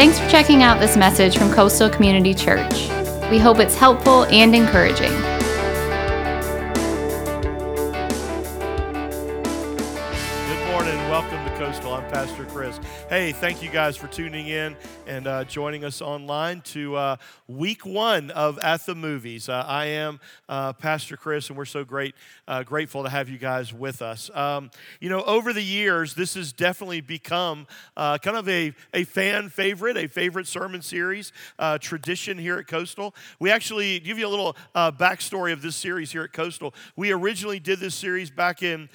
Thanks for checking out this message from Coastal Community Church. We hope it's helpful and encouraging. Good morning. Welcome to Coastal. I'm Pastor Chris. Hey, thank you guys for tuning in and uh, joining us online to uh, week one of At the Movies. Uh, I am uh, Pastor Chris, and we're so great, uh, grateful to have you guys with us. Um, you know, over the years, this has definitely become uh, kind of a, a fan favorite, a favorite sermon series tradition here at Coastal. We actually give you a little backstory of this series here at Coastal. We originally did this series back in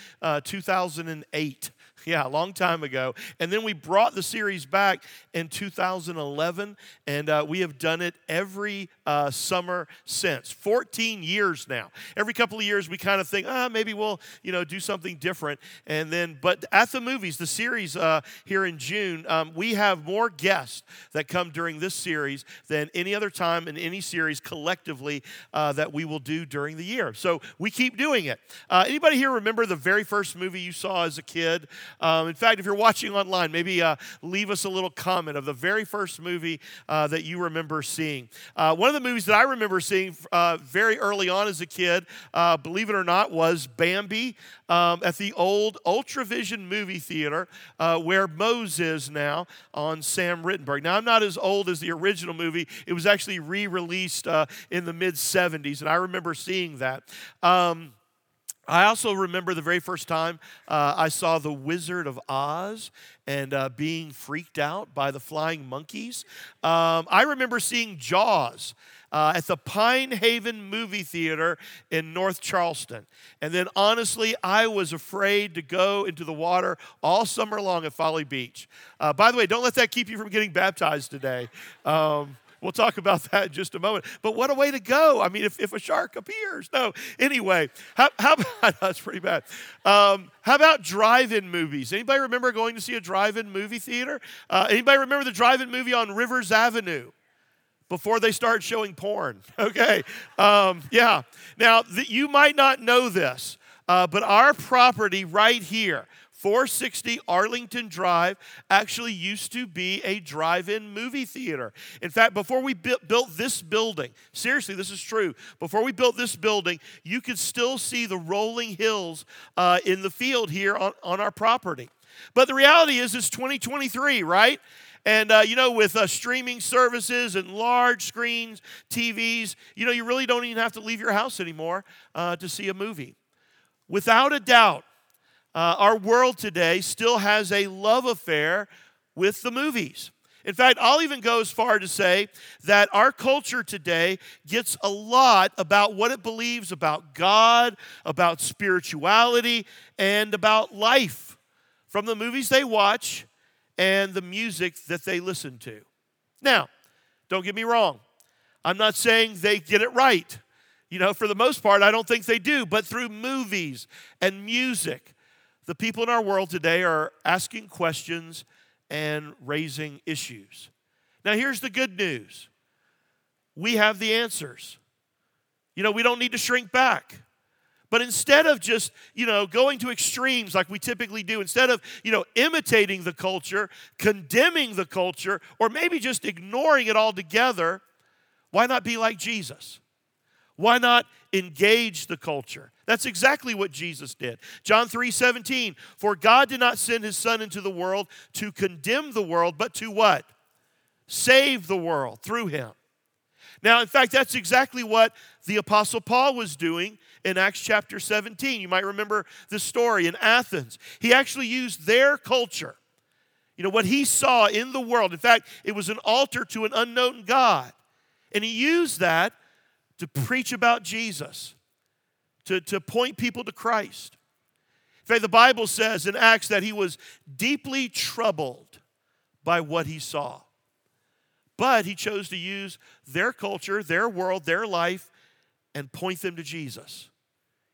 2008. Yeah, a long time ago. And then we brought the series back in 2011, and uh, we have done it every uh, summer since. 14 years now. Every couple of years, we kind of think, ah, maybe we'll, you know, do something different. And then, but at the movies, the series uh, here in June, um, we have more guests that come during this series than any other time in any series collectively uh, that we will do during the year. So we keep doing it. Uh, anybody here remember the very first movie you saw as a kid? Um, in fact, if you're watching online, maybe uh, leave us a little comment of the very first movie uh, that you remember seeing. One of the movies that I remember seeing uh, very early on as a kid, uh, believe it or not, was Bambi um, at the old Ultravision movie theater uh, where Moe's is now on Sam Rittenberg. Now, I'm not as old as the original movie. It was actually re released in the mid 70s, and I remember seeing that. Um, I also remember the very first time uh, I saw The Wizard of Oz and uh, being freaked out by the flying monkeys. Um, I remember seeing Jaws. Uh, at the Pine Haven movie theater in North Charleston. And then, honestly, I was afraid to go into the water all summer long at Folly Beach. Uh, by the way, don't let that keep you from getting baptized today. Um, We'll talk about that in just a moment. But what a way to go. I mean, if, if a shark appears. No. Anyway, how, how about, that's pretty bad. Um, how about drive-in movies? Anybody remember going to see a drive-in movie theater? Uh, anybody remember the drive-in movie on Rivers Avenue? Before they start showing porn. Okay. Um, yeah. Now, the, you might not know this, uh, but our property right here, 460 Arlington Drive actually used to be a drive in movie theater. In fact, before we built this building, seriously, this is true, before we built this building, you could still see the rolling hills uh, in the field here on, on our property. But the reality is, it's 2023, right? And, uh, you know, with uh, streaming services and large screens, TVs, you know, you really don't even have to leave your house anymore uh, to see a movie. Without a doubt, uh, our world today still has a love affair with the movies. In fact, I'll even go as far to say that our culture today gets a lot about what it believes about God, about spirituality, and about life from the movies they watch and the music that they listen to. Now, don't get me wrong. I'm not saying they get it right. You know, for the most part, I don't think they do. But through movies and music the people in our world today are asking questions and raising issues. Now, here's the good news we have the answers. You know, we don't need to shrink back. But instead of just, you know, going to extremes like we typically do, instead of, you know, imitating the culture, condemning the culture, or maybe just ignoring it altogether, why not be like Jesus? Why not engage the culture? That's exactly what Jesus did. John 3 17, for God did not send his Son into the world to condemn the world, but to what? Save the world through him. Now, in fact, that's exactly what the Apostle Paul was doing in Acts chapter 17. You might remember the story in Athens. He actually used their culture, you know, what he saw in the world. In fact, it was an altar to an unknown God. And he used that to preach about Jesus, to, to point people to Christ. In fact, the Bible says in Acts that he was deeply troubled by what he saw. But he chose to use their culture, their world, their life, and point them to Jesus.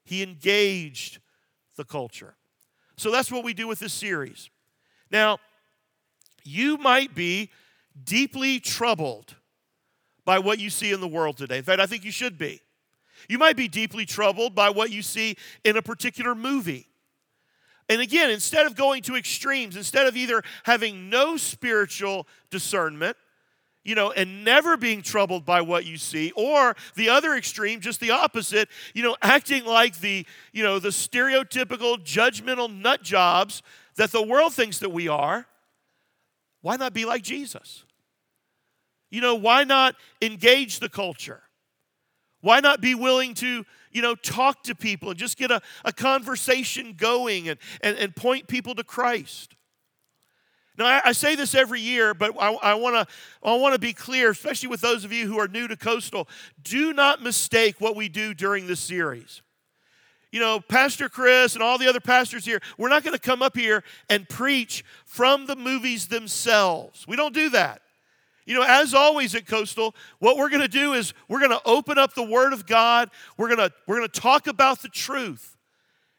He engaged the culture. So that's what we do with this series. Now, you might be deeply troubled by what you see in the world today. In fact, I think you should be. You might be deeply troubled by what you see in a particular movie. And again, instead of going to extremes, instead of either having no spiritual discernment, you know, and never being troubled by what you see, or the other extreme, just the opposite, you know, acting like the, you know, the stereotypical judgmental nut jobs that the world thinks that we are, why not be like Jesus? You know, why not engage the culture? Why not be willing to, you know, talk to people and just get a, a conversation going and, and, and point people to Christ? Now, I, I say this every year, but I, I want to I wanna be clear, especially with those of you who are new to Coastal. Do not mistake what we do during this series. You know, Pastor Chris and all the other pastors here, we're not going to come up here and preach from the movies themselves. We don't do that. You know, as always at Coastal, what we're going to do is we're going to open up the Word of God. We're going to we're going to talk about the truth,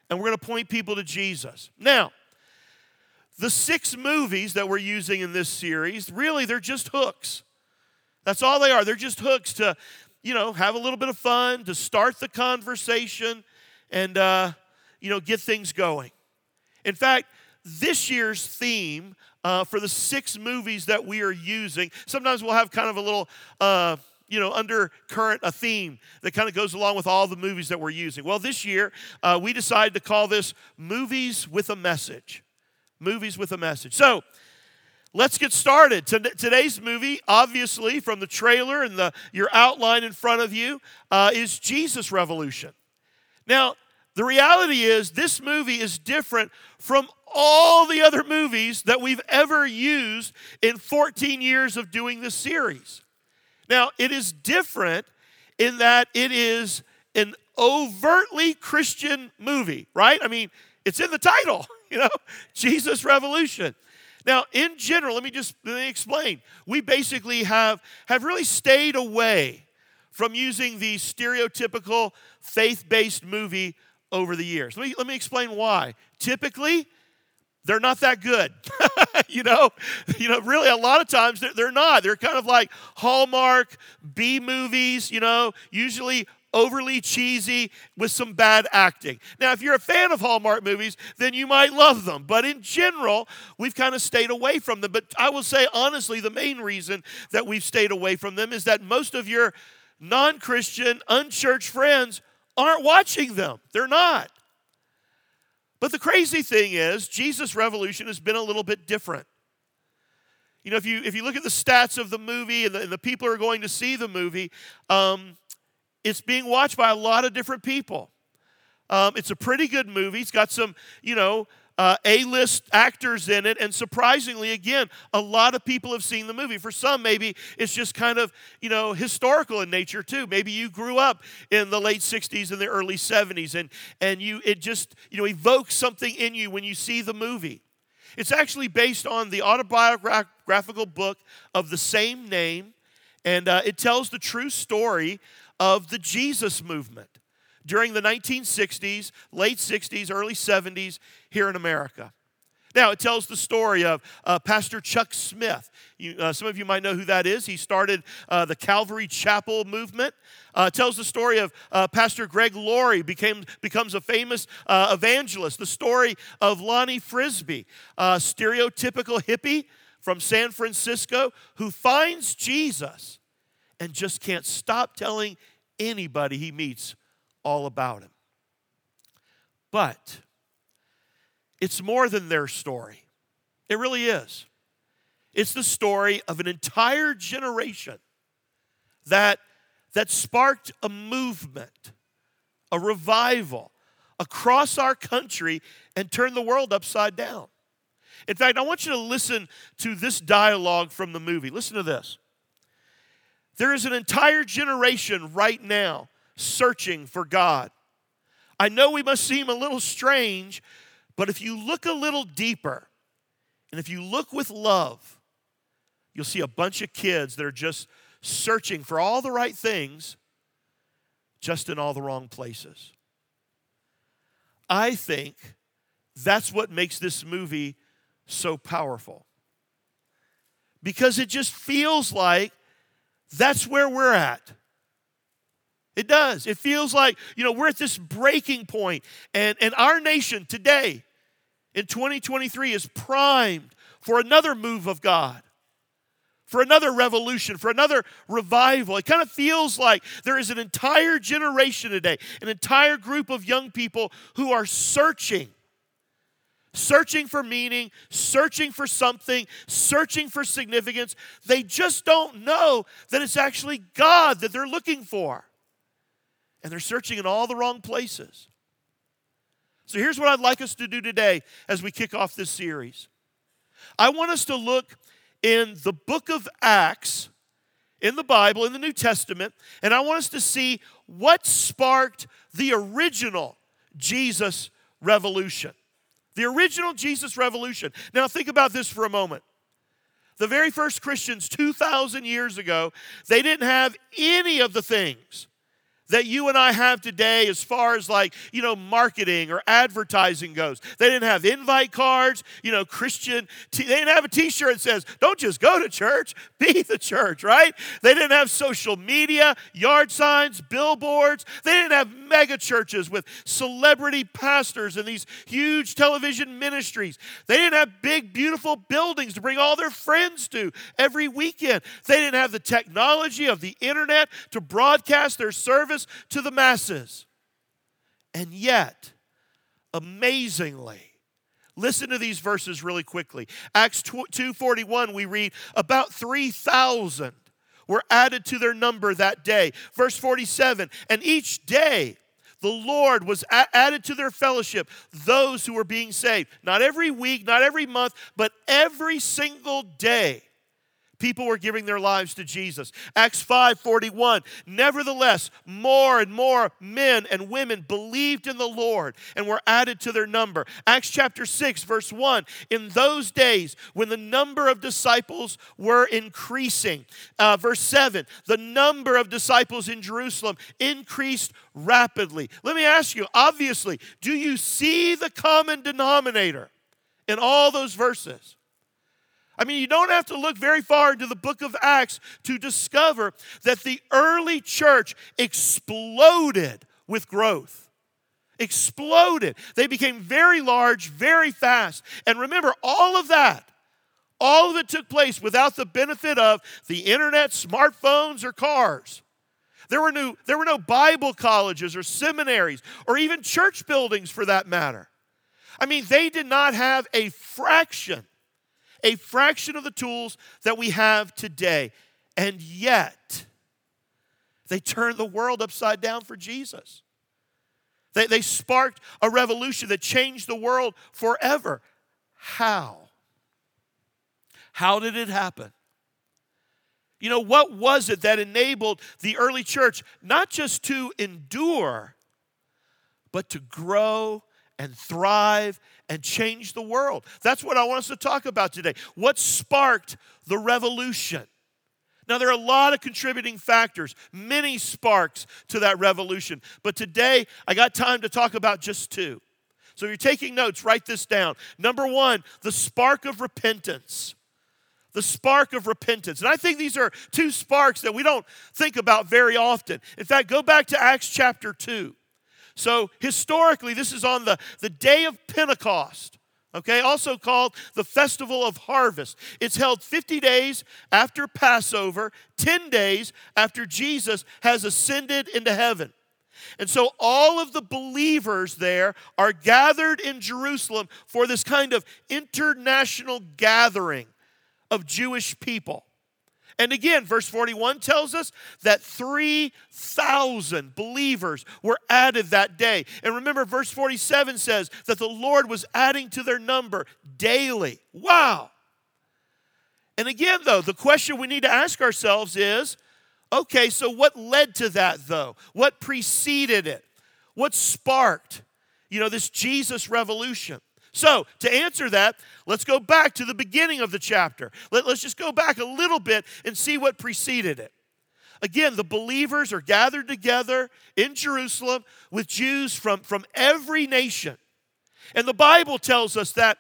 and we're going to point people to Jesus. Now, the six movies that we're using in this series, really, they're just hooks. That's all they are. They're just hooks to, you know, have a little bit of fun, to start the conversation, and, uh, you know, get things going. In fact, this year's theme uh, for the six movies that we are using, sometimes we'll have kind of a little, uh, you know, undercurrent, a theme that kind of goes along with all the movies that we're using. Well, this year, uh, we decided to call this Movies with a Message movies with a message. So, let's get started. Today's movie, obviously, from the trailer and the, your outline in front of you, uh, is Jesus Revolution. Now, the reality is, this movie is different from all the other movies that we've ever used in 14 years of doing this series. Now, it is different in that it is an overtly Christian movie, right? I mean, it's in the title. you know, Jesus Revolution. Now, in general, let me just let me explain. We basically have, have really stayed away from using the stereotypical faith based movie over the years. Let me, let me explain why. Typically, they're not that good. you know, you know, really a lot of times they're, they're not. They're kind of like Hallmark B movies, you know, usually overly cheesy with some bad acting. Now, if you're a fan of Hallmark movies, then you might love them. But in general, we've kind of stayed away from them. But I will say, honestly, the main reason that we've stayed away from them is that most of your non Christian, unchurched friends aren't watching them. They're not. But the crazy thing is, Jesus Revolution has been a little bit different. You know, if you if you look at the stats of the movie and the, and the people who are going to see the movie, um, it's being watched by a lot of different people. Um, it's a pretty good movie. It's got some, you know, uh, A-list actors in it, and surprisingly, again, a lot of people have seen the movie. For some, maybe it's just kind of, you know, historical in nature too. Maybe you grew up in the late '60s and the early '70s, and and you it just you know evokes something in you when you see the movie. It's actually based on the autobiographical book of the same name, and uh, it tells the true story of the Jesus movement during the 1960s, late 60s, early 70s here in America. Now, it tells the story of uh, Pastor Chuck Smith. You, uh, some of you might know who that is. He started uh, the Calvary Chapel movement. Uh, it tells the story of uh, Pastor Greg Laurie became, becomes a famous uh, evangelist. The story of Lonnie Frisbee, a stereotypical hippie from San Francisco who finds Jesus and just can't stop telling anybody he meets all about him. But it's more than their story. It really is. It's the story of an entire generation that, that sparked a movement, a revival across our country and turned the world upside down. In fact, I want you to listen to this dialogue from the movie. Listen to this. There is an entire generation right now searching for God. I know we must seem a little strange, but if you look a little deeper and if you look with love, you'll see a bunch of kids that are just searching for all the right things, just in all the wrong places. I think that's what makes this movie so powerful. Because it just feels like that's where we're at. It does. It feels like, you know, we're at this breaking point, and, and our nation today in 2023 is primed for another move of God, for another revolution, for another revival. It kind of feels like there is an entire generation today, an entire group of young people who are searching. Searching for meaning, searching for something, searching for significance. They just don't know that it's actually God that they're looking for. And they're searching in all the wrong places. So here's what I'd like us to do today as we kick off this series. I want us to look in the book of Acts in the Bible, in the New Testament, and I want us to see what sparked the original Jesus revolution. The original Jesus revolution. Now, think about this for a moment. The very first Christians 2,000 years ago, they didn't have any of the things that you and I have today as far as like, you know, marketing or advertising goes. They didn't have invite cards, you know, Christian, t- they didn't have a t shirt that says, don't just go to church, be the church, right? They didn't have social media, yard signs, billboards. They didn't have mega churches with celebrity pastors and these huge television ministries. They didn't have big, beautiful buildings to bring all their friends to every weekend. They didn't have the technology of the internet to broadcast their service to the masses. And yet, amazingly, listen to these verses really quickly. Acts 2:41 we read about 3000 were added to their number that day. Verse 47, and each day the Lord was a- added to their fellowship those who were being saved. Not every week, not every month, but every single day people were giving their lives to Jesus. Acts 5:41. Nevertheless, more and more men and women believed in the Lord and were added to their number. Acts chapter 6 verse 1. In those days when the number of disciples were increasing. Uh, verse 7. The number of disciples in Jerusalem increased rapidly. Let me ask you, obviously, do you see the common denominator in all those verses? I mean, you don't have to look very far into the book of Acts to discover that the early church exploded with growth. Exploded. They became very large, very fast. And remember, all of that, all of it took place without the benefit of the internet, smartphones, or cars. There were, no, there were no Bible colleges or seminaries or even church buildings for that matter. I mean, they did not have a fraction a fraction of the tools that we have today. And yet, they turned the world upside down for Jesus. They, they sparked a revolution that changed the world forever. How? How did it happen? You know, what was it that enabled the early church not just to endure, but to grow and thrive and change the world. That's what I want us to talk about today. What sparked the revolution? Now, there are a lot of contributing factors, many sparks to that revolution. But today, I got time to talk about just two. So if you're taking notes, write this down. Number one, the spark of repentance. The spark of repentance. And I think these are two sparks that we don't think about very often. In fact, go back to Acts chapter 2. So historically, this is on the, the day of Pentecost, okay, also called the Festival of Harvest. It's held 50 days after Passover, 10 days after Jesus has ascended into heaven. And so all of the believers there are gathered in Jerusalem for this kind of international gathering of Jewish people. And again, verse 41 tells us that 3,000 believers were added that day. And remember, verse 47 says that the Lord was adding to their number daily. Wow. And again, though, the question we need to ask ourselves is okay, so what led to that, though? What preceded it? What sparked, you know, this Jesus revolution? So, to answer that, let's go back to the beginning of the chapter. Let, us just go back a little bit and see what preceded it. Again, the believers are gathered together in Jerusalem with Jews from, from every nation. And the Bible tells us that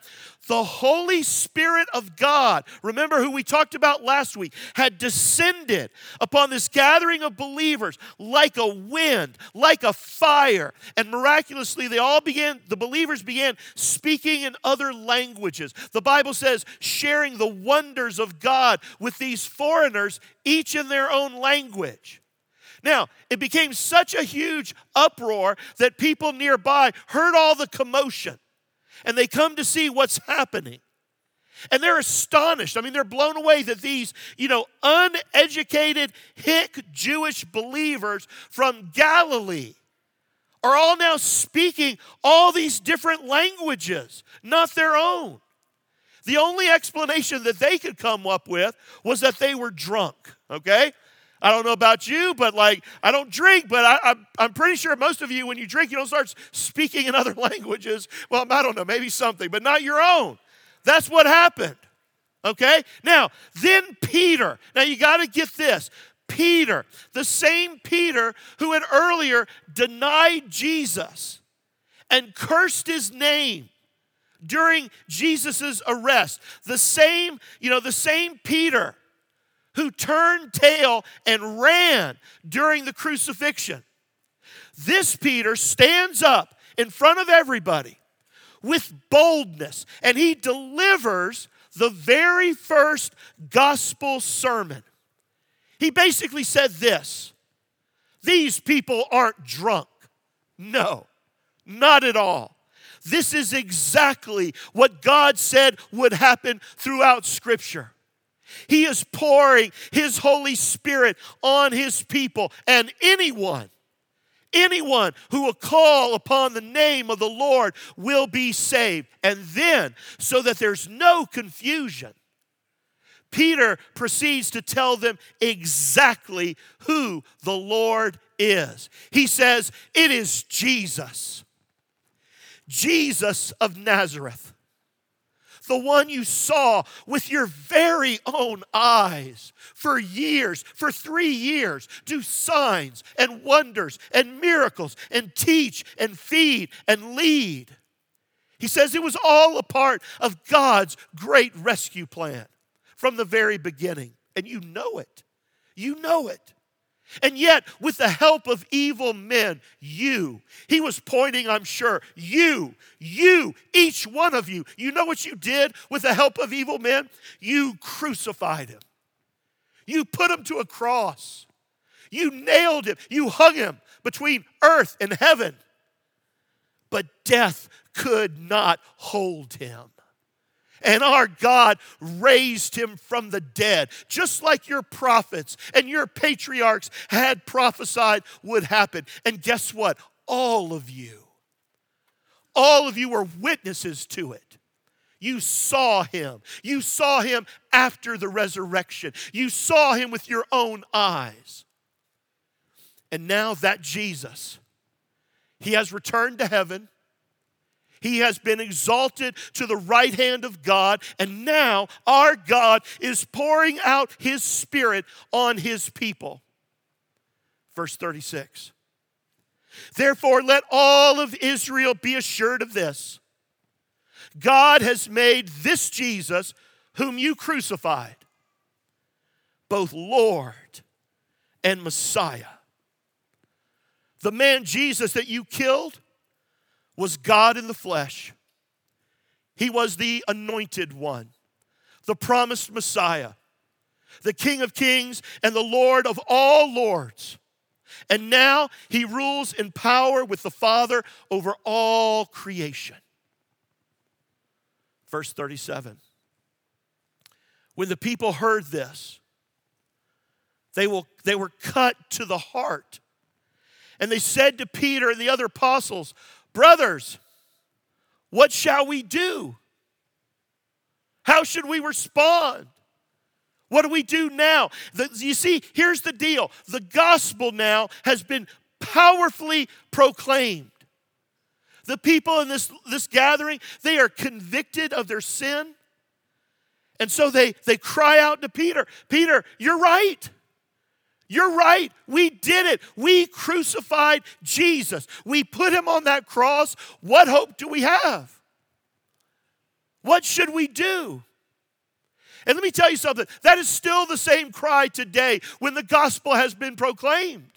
the Holy Spirit of God, remember who we talked about last week, had descended upon this gathering of believers like a wind, like a fire. And miraculously, they all began, the believers began speaking in other languages. The Bible says, sharing the wonders of God with these foreigners, each in their own language. Now, it became such a huge uproar that people nearby heard all the commotion and they come to see what's happening. And they're astonished. I mean, they're blown away that these, you know, uneducated hick Jewish believers from Galilee are all now speaking all these different languages, not their own. The only explanation that they could come up with was that they were drunk, okay? I don't know about you, but like, I don't drink, but I, am I'm pretty sure most of you, when you drink, you don't start speaking in other languages. Well, I don't know, maybe something, but not your own. That's what happened. Okay? Now, then Peter. Now, you got to get this. Peter, the same Peter who had earlier denied Jesus and cursed his name during Jesus' arrest. The same, you know, the same Peter who turned tail and ran during the crucifixion. This Peter stands up in front of everybody with boldness and he delivers the very first gospel sermon. He basically said this These people aren't drunk. No, not at all. This is exactly what God said would happen throughout Scripture. He is pouring His Holy Spirit on His people, and anyone, anyone who will call upon the name of the Lord will be saved. And then, so that there's no confusion, Peter proceeds to tell them exactly who the Lord is. He says, It is Jesus, Jesus of Nazareth the one you saw with your very own eyes for years, for three years, do signs and wonders and miracles and teach and feed and lead. He says it was all a part of God's great rescue plan from the very beginning. And you know it. You know it. And yet, with the help of evil men, you, he was pointing, I'm sure, you, you, each one of you, you know what you did with the help of evil men? You crucified him. You put him to a cross. You nailed him. You hung him between earth and heaven. But death could not hold him. And our God raised him from the dead, just like your prophets and your patriarchs had prophesied would happen. And guess what? All of you, all of you were witnesses to it. You saw him. You saw him after the resurrection. You saw him with your own eyes. And now that Jesus, he has returned to heaven. He has been exalted to the right hand of God, and now our God is pouring out His Spirit on His people. Verse 36. Therefore, let all of Israel be assured of this God has made this Jesus, whom you crucified, both Lord and Messiah. The man Jesus that you killed was God in the flesh. He was the anointed one, the promised Messiah, the King of kings and the Lord of all lords. And now he rules in power with the Father over all creation. Verse 37. When the people heard this, they, will, they were cut to the heart. And they said to Peter and the other apostles, Brothers, what shall we do? How should we respond? What do we do now? The, you see, here's the deal the gospel now has been powerfully proclaimed. The people in this, this gathering, they are convicted of their sin. And so they, they cry out to Peter Peter, you're right. You're right. We did it. We crucified Jesus. We put him on that cross. What hope do we have? What should we do? And let me tell you something that is still the same cry today when the gospel has been proclaimed.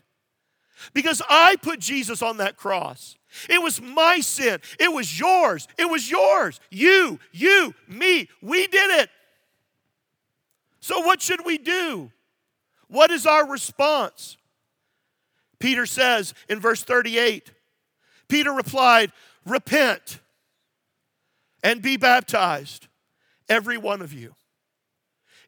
Because I put Jesus on that cross. It was my sin. It was yours. It was yours. You, you, me. We did it. So, what should we do? What is our response? Peter says in verse 38 Peter replied, Repent and be baptized, every one of you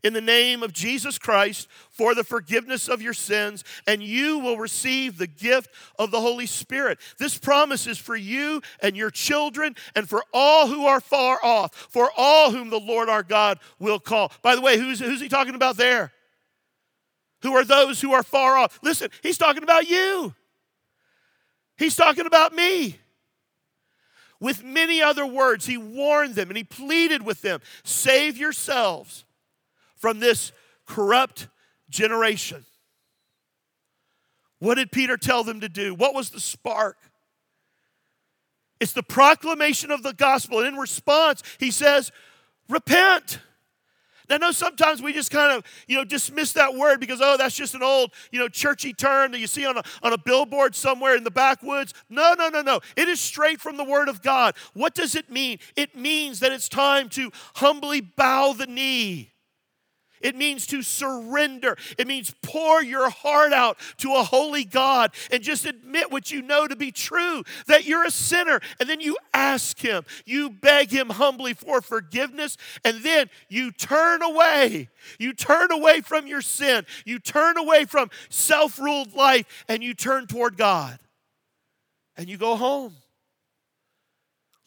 in the name of Jesus Christ for the forgiveness of your sins, and you will receive the gift of the Holy Spirit. This promise is for you and your children, and for all who are far off, for all whom the Lord our God will call. By the way, who's, who's he talking about there? Who are those who are far off? Listen, he's talking about you. He's talking about me. With many other words, he warned them and he pleaded with them save yourselves from this corrupt generation. What did Peter tell them to do? What was the spark? It's the proclamation of the gospel. And in response, he says, Repent. I know sometimes we just kind of, you know, dismiss that word because, oh, that's just an old, you know, churchy term that you see on a, on a billboard somewhere in the backwoods. No, no, no, no. It is straight from the word of God. What does it mean? It means that it's time to humbly bow the knee it means to surrender. It means pour your heart out to a holy God and just admit what you know to be true that you're a sinner. And then you ask Him, you beg Him humbly for forgiveness, and then you turn away. You turn away from your sin. You turn away from self ruled life and you turn toward God. And you go home.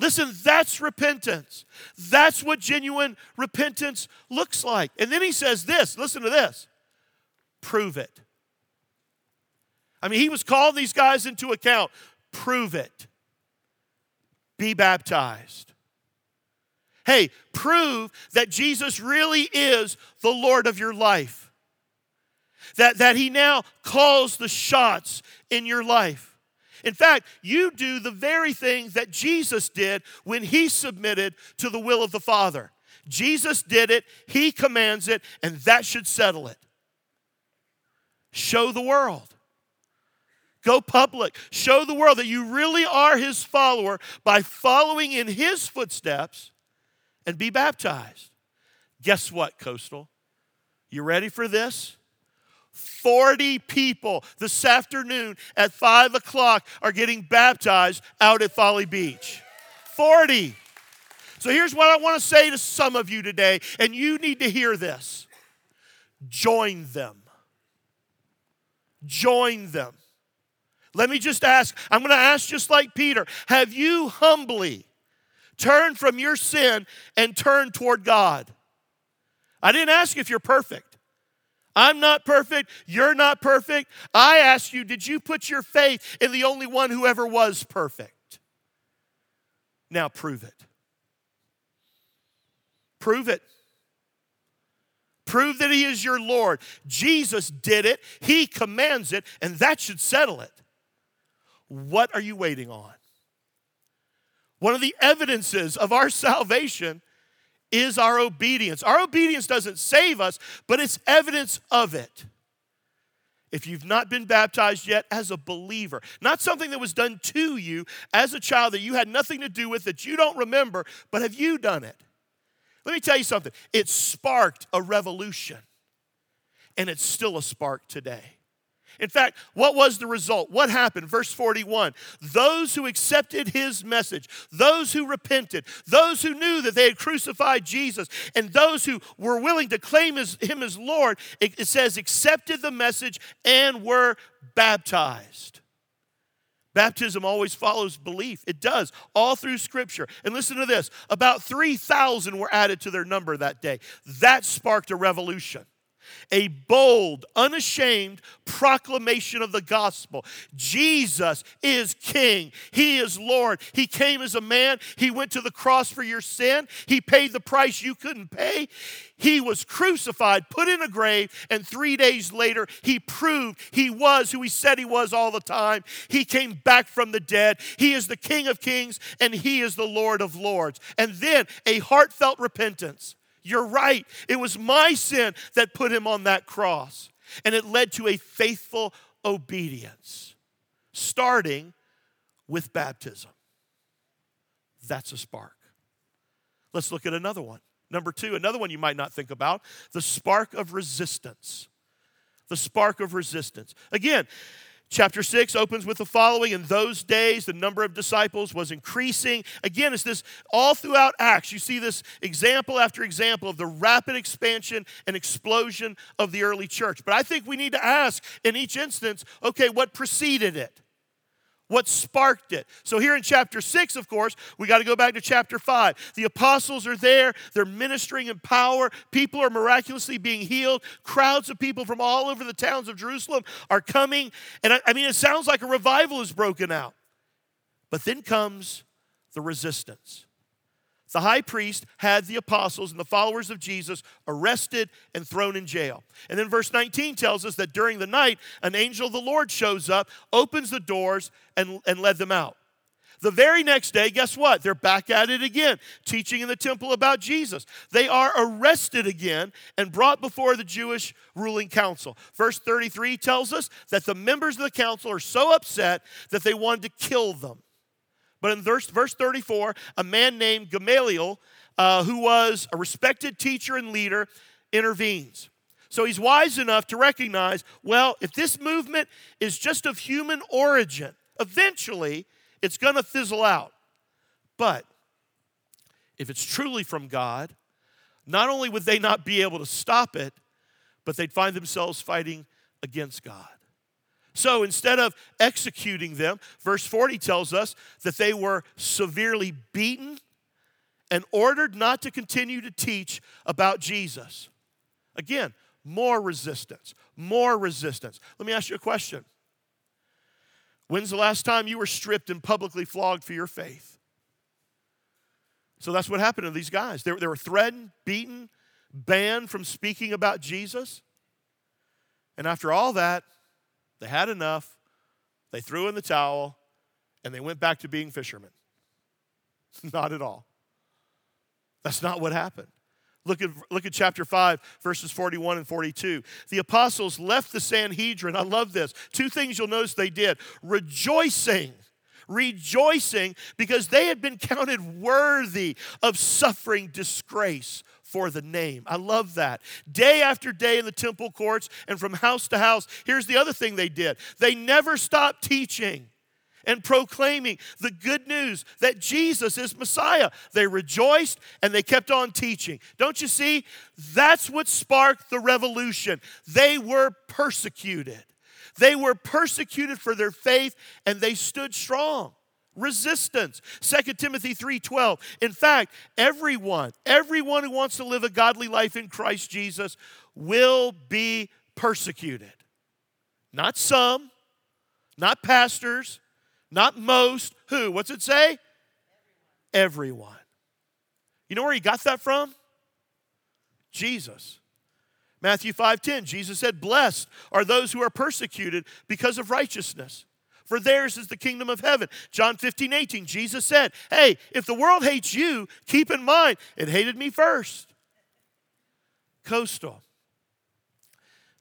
Listen, that's repentance. That's what genuine repentance looks like. And then he says this listen to this prove it. I mean, he was calling these guys into account. Prove it. Be baptized. Hey, prove that Jesus really is the Lord of your life. That, that he now calls the shots in your life. In fact, you do the very things that Jesus did when he submitted to the will of the Father. Jesus did it, he commands it, and that should settle it. Show the world. Go public. Show the world that you really are his follower by following in his footsteps and be baptized. Guess what, Coastal? You ready for this? 40 people this afternoon at 5 o'clock are getting baptized out at Folly Beach. 40. So here's what I want to say to some of you today, and you need to hear this join them. Join them. Let me just ask I'm going to ask just like Peter have you humbly turned from your sin and turned toward God? I didn't ask if you're perfect. I'm not perfect. You're not perfect. I ask you, did you put your faith in the only one who ever was perfect? Now prove it. Prove it. Prove that He is your Lord. Jesus did it, He commands it, and that should settle it. What are you waiting on? One of the evidences of our salvation is our obedience. Our obedience doesn't save us, but it's evidence of it. If you've not been baptized yet as a believer, not something that was done to you as a child that you had nothing to do with, that you don't remember, but have you done it? Let me tell you something. It sparked a revolution, and it's still a spark today. In fact, what was the result? What happened? Verse 41 Those who accepted his message, those who repented, those who knew that they had crucified Jesus, and those who were willing to claim his, him as Lord, it, it says, accepted the message and were baptized. Baptism always follows belief. It does, all through Scripture. And listen to this about 3,000 were added to their number that day. That sparked a revolution. A bold, unashamed proclamation of the gospel. Jesus is King. He is Lord. He came as a man. He went to the cross for your sin. He paid the price you couldn't pay. He was crucified, put in a grave, and three days later, he proved he was who he said he was all the time. He came back from the dead. He is the King of kings, and he is the Lord of lords. And then a heartfelt repentance. You're right. It was my sin that put him on that cross. And it led to a faithful obedience, starting with baptism. That's a spark. Let's look at another one. Number two, another one you might not think about the spark of resistance. The spark of resistance. Again, Chapter 6 opens with the following In those days, the number of disciples was increasing. Again, it's this all throughout Acts. You see this example after example of the rapid expansion and explosion of the early church. But I think we need to ask in each instance okay, what preceded it? What sparked it. So, here in chapter 6, of course, we got to go back to chapter 5. The apostles are there, they're ministering in power. People are miraculously being healed. Crowds of people from all over the towns of Jerusalem are coming. And I, I mean, it sounds like a revival is broken out. But then comes the resistance the high priest had the apostles and the followers of Jesus arrested and thrown in jail. And then verse 19 tells us that during the night, an angel of the Lord shows up, opens the doors, and, and led them out. The very next day, guess what? They're back at it again, teaching in the temple about Jesus. They are arrested again and brought before the Jewish ruling council. Verse 33 tells us that the members of the council are so upset that they wanted to kill them. But in verse, verse 34, a man named Gamaliel, uh, who was a respected teacher and leader, intervenes. So he's wise enough to recognize well, if this movement is just of human origin, eventually it's going to fizzle out. But if it's truly from God, not only would they not be able to stop it, but they'd find themselves fighting against God. So instead of executing them, verse 40 tells us that they were severely beaten and ordered not to continue to teach about Jesus. Again, more resistance, more resistance. Let me ask you a question. When's the last time you were stripped and publicly flogged for your faith? So that's what happened to these guys. They, were threatened, beaten, banned from speaking about Jesus. And after all that, they had enough, they threw in the towel, and they went back to being fishermen. not at all. That's not what happened. Look at, look at chapter 5, verses 41 and 42. The apostles left the Sanhedrin. I love this. Two things you'll notice they did rejoicing rejoicing because they had been counted worthy of suffering disgrace for the name. I love that. Day after day in the temple courts and from house to house. Here's the other thing they did they never stopped teaching and proclaiming the good news that Jesus is Messiah. They rejoiced and they kept on teaching. Don't you see? That's what sparked the revolution. They were persecuted. They were persecuted for their faith and they stood strong resistance. 2 timothy 3.12 in fact everyone everyone who wants to live a godly life in christ jesus will be persecuted. Not some not pastors not most. Who? What's it say? Everyone, you know where he got that from? Jesus. Matthew 5:10 Jesus said blessed are those who are persecuted because of righteousness for theirs is the kingdom of heaven. John 15, 18, Jesus said, Hey, if the world hates you, keep in mind it hated me first. Coastal,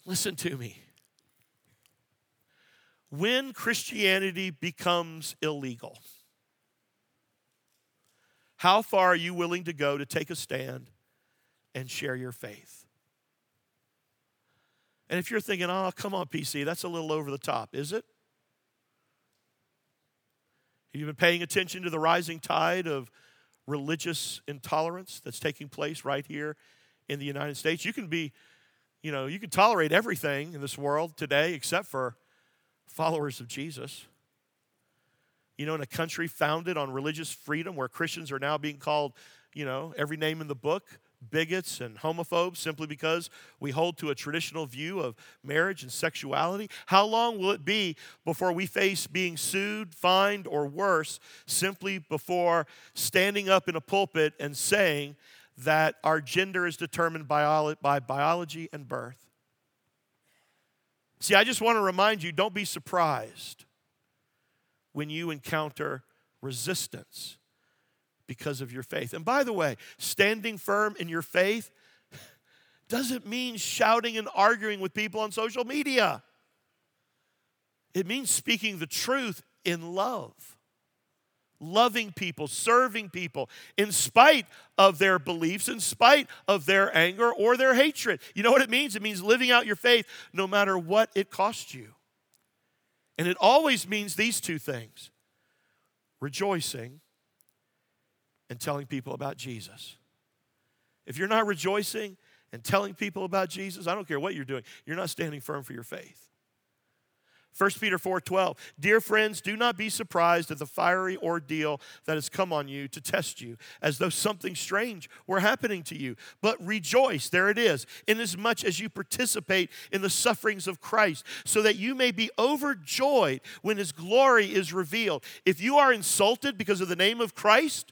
listen to me. When Christianity becomes illegal, how far are you willing to go to take a stand and share your faith? And if you're thinking, oh, come on, PC, that's a little over the top, is it? Have you been paying attention to the rising tide of religious intolerance that's taking place right here in the United States? You can be, you know, you can tolerate everything in this world today except for followers of Jesus. You know, in a country founded on religious freedom where Christians are now being called, you know, every name in the book bigots and homophobes simply because we hold to a traditional view of marriage and sexuality? How long will it be before we face being sued, fined, or worse simply before standing up in a pulpit and saying that our gender is determined by, biology and birth? See, I just want to remind you don't be surprised when you encounter resistance because of your faith. And by the way, standing firm in your faith doesn't mean shouting and arguing with people on social media. It means speaking the truth in love, loving people, serving people, in spite of their beliefs, in spite of their anger or their hatred. You know what it means? It means living out your faith no matter what it costs you. And it always means these two things rejoicing and telling people about Jesus. If you're not rejoicing and telling people about Jesus, I don't care what you're doing, you're not standing firm for your faith. 1 Peter 4:12 Dear friends do not be surprised at the fiery ordeal that has come on you to test you as though something strange were happening to you but rejoice there it is inasmuch as you participate in the sufferings of Christ so that you may be overjoyed when his glory is revealed if you are insulted because of the name of Christ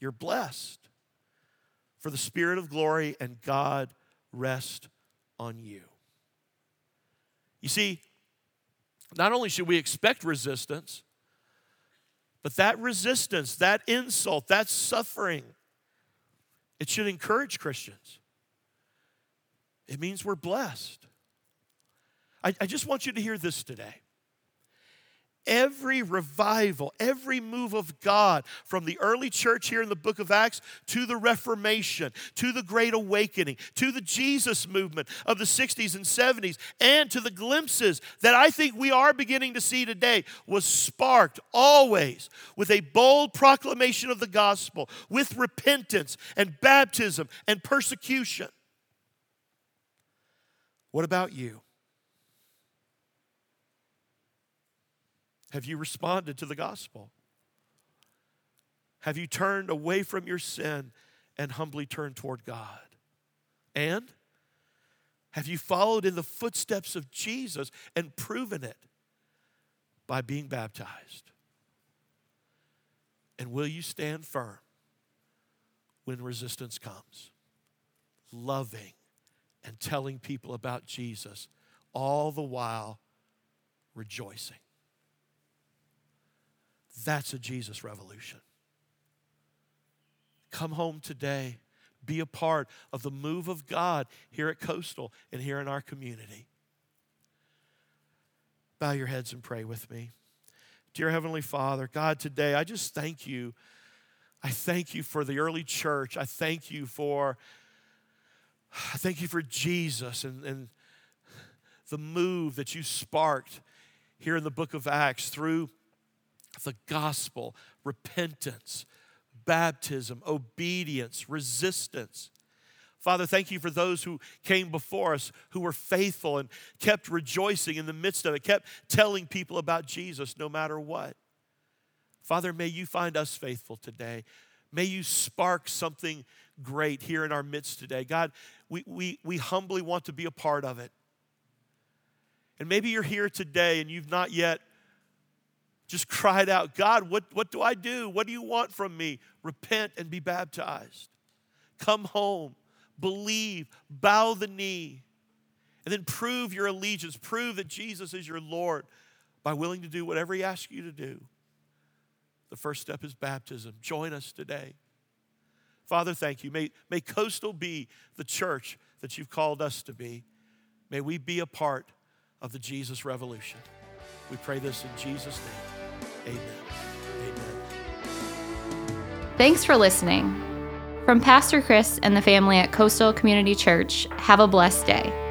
you're blessed. For the Spirit of glory and God rest on you. You see, not only should we expect resistance, but that resistance, that insult, that suffering, it should encourage Christians. It means we're blessed. I, I just want you to hear this today every revival, every move of God from the early church here in the book of Acts to the Reformation, to the Great Awakening, to the Jesus movement of the 60s and 70s, and to the glimpses that I think we are beginning to see today was sparked always with a bold proclamation of the gospel, with repentance and baptism and persecution. What about you? Have you responded to the gospel? Have you turned away from your sin and humbly turned toward God? And have you followed in the footsteps of Jesus and proven it by being baptized? And will you stand firm when resistance comes? Loving and telling people about Jesus, all the while rejoicing. That's a Jesus revolution. Come home today. Be a part of the move of God here at Coastal and here in our community. Bow your heads and pray with me. Dear Heavenly Father, God, today I just thank you. I thank you for the early church. I thank you for I thank you for Jesus and, and the move that you sparked here in the book of Acts through the gospel, repentance, baptism, obedience, resistance. Father, thank you for those who came before us who were faithful and kept rejoicing in the midst of it, kept telling people about Jesus no matter what. Father, may you find us faithful today. May you spark something great here in our midst today. God, we, we, we humbly want to be a part of it. And maybe you're here today and you've not yet just cried out, God, what, what do I do? What do you want from me? Repent and be baptized. Come home, believe, bow the knee, and then prove your allegiance. Prove that Jesus is your Lord by willing to do whatever He asks you to do. The first step is baptism. Join us today. Father, thank you. May, may Coastal be the church that you've called us to be. May we be a part of the Jesus revolution. We pray this in Jesus' name. Amen. Amen. Thanks for listening. From Pastor Chris and the family at Coastal Community Church, have a blessed day.